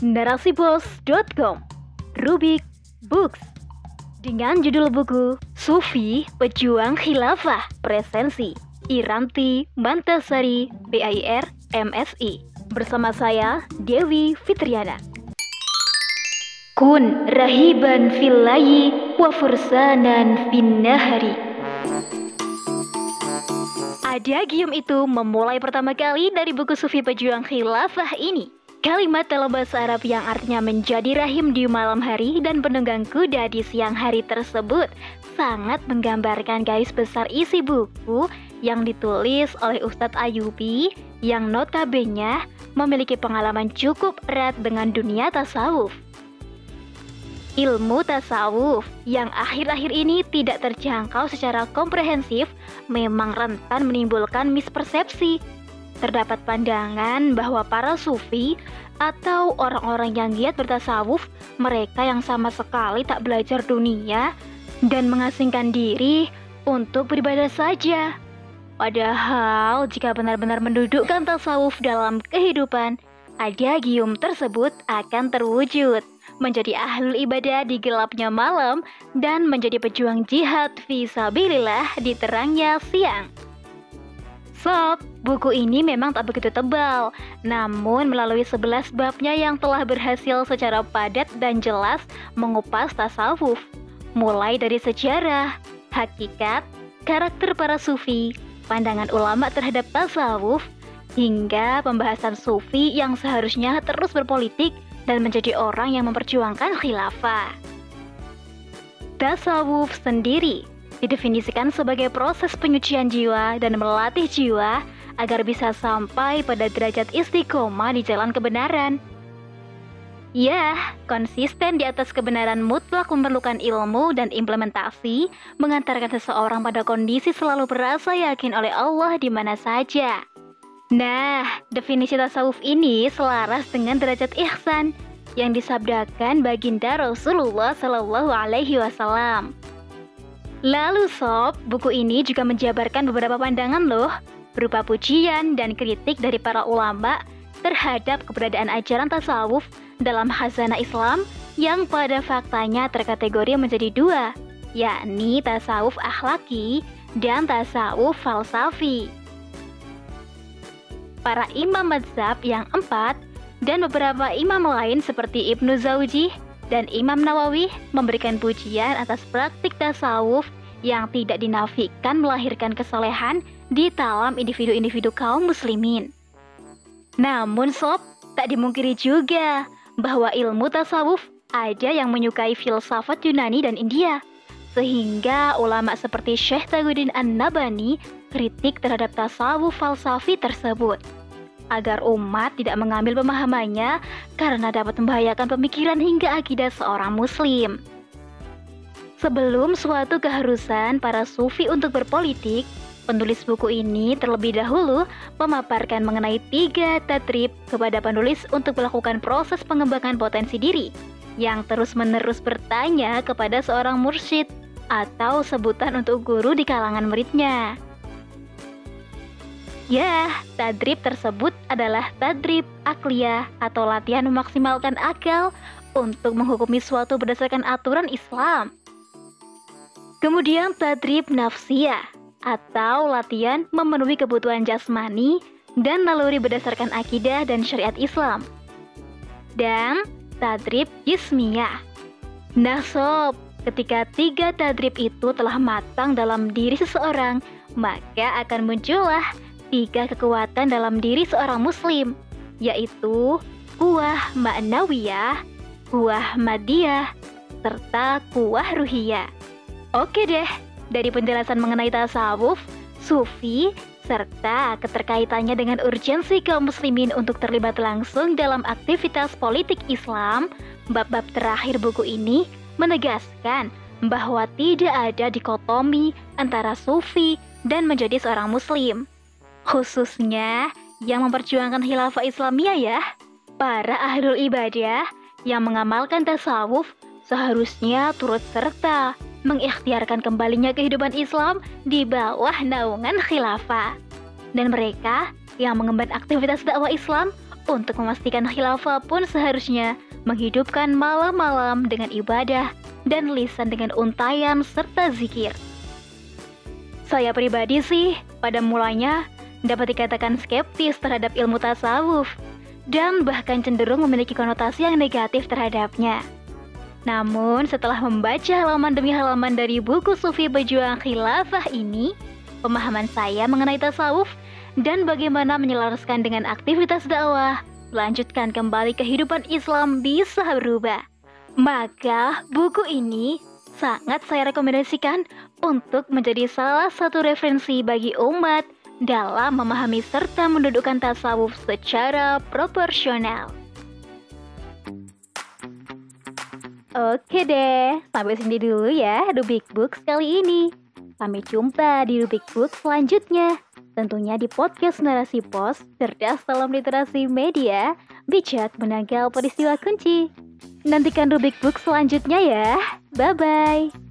narasipos.com Rubik Books. Dengan judul buku Sufi Pejuang Khilafah Presensi Iranti Mantasari BIR MSI bersama saya Dewi Fitriana. Kun rahiban fillayi wa fursanan finnahari Ada gium itu memulai pertama kali dari buku Sufi Pejuang Khilafah ini Kalimat dalam bahasa Arab yang artinya menjadi rahim di malam hari dan penunggang kuda di siang hari tersebut sangat menggambarkan garis besar isi buku yang ditulis oleh Ustadz Ayubi yang notabene memiliki pengalaman cukup erat dengan dunia tasawuf. Ilmu tasawuf yang akhir-akhir ini tidak terjangkau secara komprehensif memang rentan menimbulkan mispersepsi terdapat pandangan bahwa para sufi atau orang-orang yang giat bertasawuf, mereka yang sama sekali tak belajar dunia dan mengasingkan diri untuk beribadah saja. Padahal jika benar-benar mendudukkan tasawuf dalam kehidupan, adagium tersebut akan terwujud menjadi ahlul ibadah di gelapnya malam dan menjadi pejuang jihad visabilillah di terangnya siang. Sob, buku ini memang tak begitu tebal, namun melalui 11 babnya yang telah berhasil secara padat dan jelas mengupas tasawuf, mulai dari sejarah, hakikat, karakter para sufi, pandangan ulama terhadap tasawuf, hingga pembahasan sufi yang seharusnya terus berpolitik dan menjadi orang yang memperjuangkan khilafah. Tasawuf sendiri didefinisikan sebagai proses penyucian jiwa dan melatih jiwa agar bisa sampai pada derajat istiqomah di jalan kebenaran. Ya, konsisten di atas kebenaran mutlak memerlukan ilmu dan implementasi, mengantarkan seseorang pada kondisi selalu berasa yakin oleh Allah di mana saja. Nah, definisi tasawuf ini selaras dengan derajat ihsan yang disabdakan baginda Rasulullah Shallallahu Alaihi Wasallam. Lalu sob, buku ini juga menjabarkan beberapa pandangan loh, berupa pujian dan kritik dari para ulama terhadap keberadaan ajaran tasawuf dalam khazanah Islam yang pada faktanya terkategori menjadi dua, yakni tasawuf akhlaki dan tasawuf falsafi. Para imam mazhab yang empat dan beberapa imam lain seperti Ibnu Zauji dan Imam Nawawi memberikan pujian atas praktik tasawuf yang tidak dinafikan melahirkan kesalehan di dalam individu-individu kaum muslimin. Namun sob, tak dimungkiri juga bahwa ilmu tasawuf ada yang menyukai filsafat Yunani dan India. Sehingga ulama seperti Syekh Taguddin An-Nabani kritik terhadap tasawuf falsafi tersebut agar umat tidak mengambil pemahamannya karena dapat membahayakan pemikiran hingga akidah seorang muslim. Sebelum suatu keharusan para sufi untuk berpolitik, penulis buku ini terlebih dahulu memaparkan mengenai tiga tatrib kepada penulis untuk melakukan proses pengembangan potensi diri yang terus-menerus bertanya kepada seorang mursyid atau sebutan untuk guru di kalangan muridnya. Ya, tadrib tersebut adalah tadrib akliyah atau latihan memaksimalkan akal untuk menghukumi suatu berdasarkan aturan Islam. Kemudian tadrib nafsiyah atau latihan memenuhi kebutuhan jasmani dan naluri berdasarkan akidah dan syariat Islam. Dan tadrib jismiyah. Nah sob, ketika tiga tadrib itu telah matang dalam diri seseorang, maka akan muncullah tiga kekuatan dalam diri seorang muslim, yaitu kuah ma'nawiyah, kuah madiyah, serta kuah ruhiyah. Oke deh, dari penjelasan mengenai tasawuf, sufi, serta keterkaitannya dengan urgensi kaum muslimin untuk terlibat langsung dalam aktivitas politik Islam, bab-bab terakhir buku ini menegaskan bahwa tidak ada dikotomi antara sufi dan menjadi seorang muslim. Khususnya yang memperjuangkan khilafah Islamiyah ya. Para ahlul ibadah yang mengamalkan tasawuf seharusnya turut serta mengikhtiarkan kembalinya kehidupan Islam di bawah naungan khilafah. Dan mereka yang mengemban aktivitas dakwah Islam untuk memastikan khilafah pun seharusnya menghidupkan malam-malam dengan ibadah dan lisan dengan untayan serta zikir. Saya pribadi sih, pada mulanya dapat dikatakan skeptis terhadap ilmu tasawuf dan bahkan cenderung memiliki konotasi yang negatif terhadapnya. Namun setelah membaca halaman demi halaman dari buku Sufi Berjuang Khilafah ini, pemahaman saya mengenai tasawuf dan bagaimana menyelaraskan dengan aktivitas dakwah, melanjutkan kembali kehidupan Islam bisa berubah. Maka buku ini sangat saya rekomendasikan untuk menjadi salah satu referensi bagi umat dalam memahami serta mendudukkan tasawuf secara proporsional. Oke deh, sampai sini dulu ya Rubik Books kali ini. Sampai jumpa di Rubik Books selanjutnya. Tentunya di podcast Narasi Pos, cerdas dalam literasi media, bijak menangkal peristiwa kunci. Nantikan Rubik Books selanjutnya ya. Bye-bye.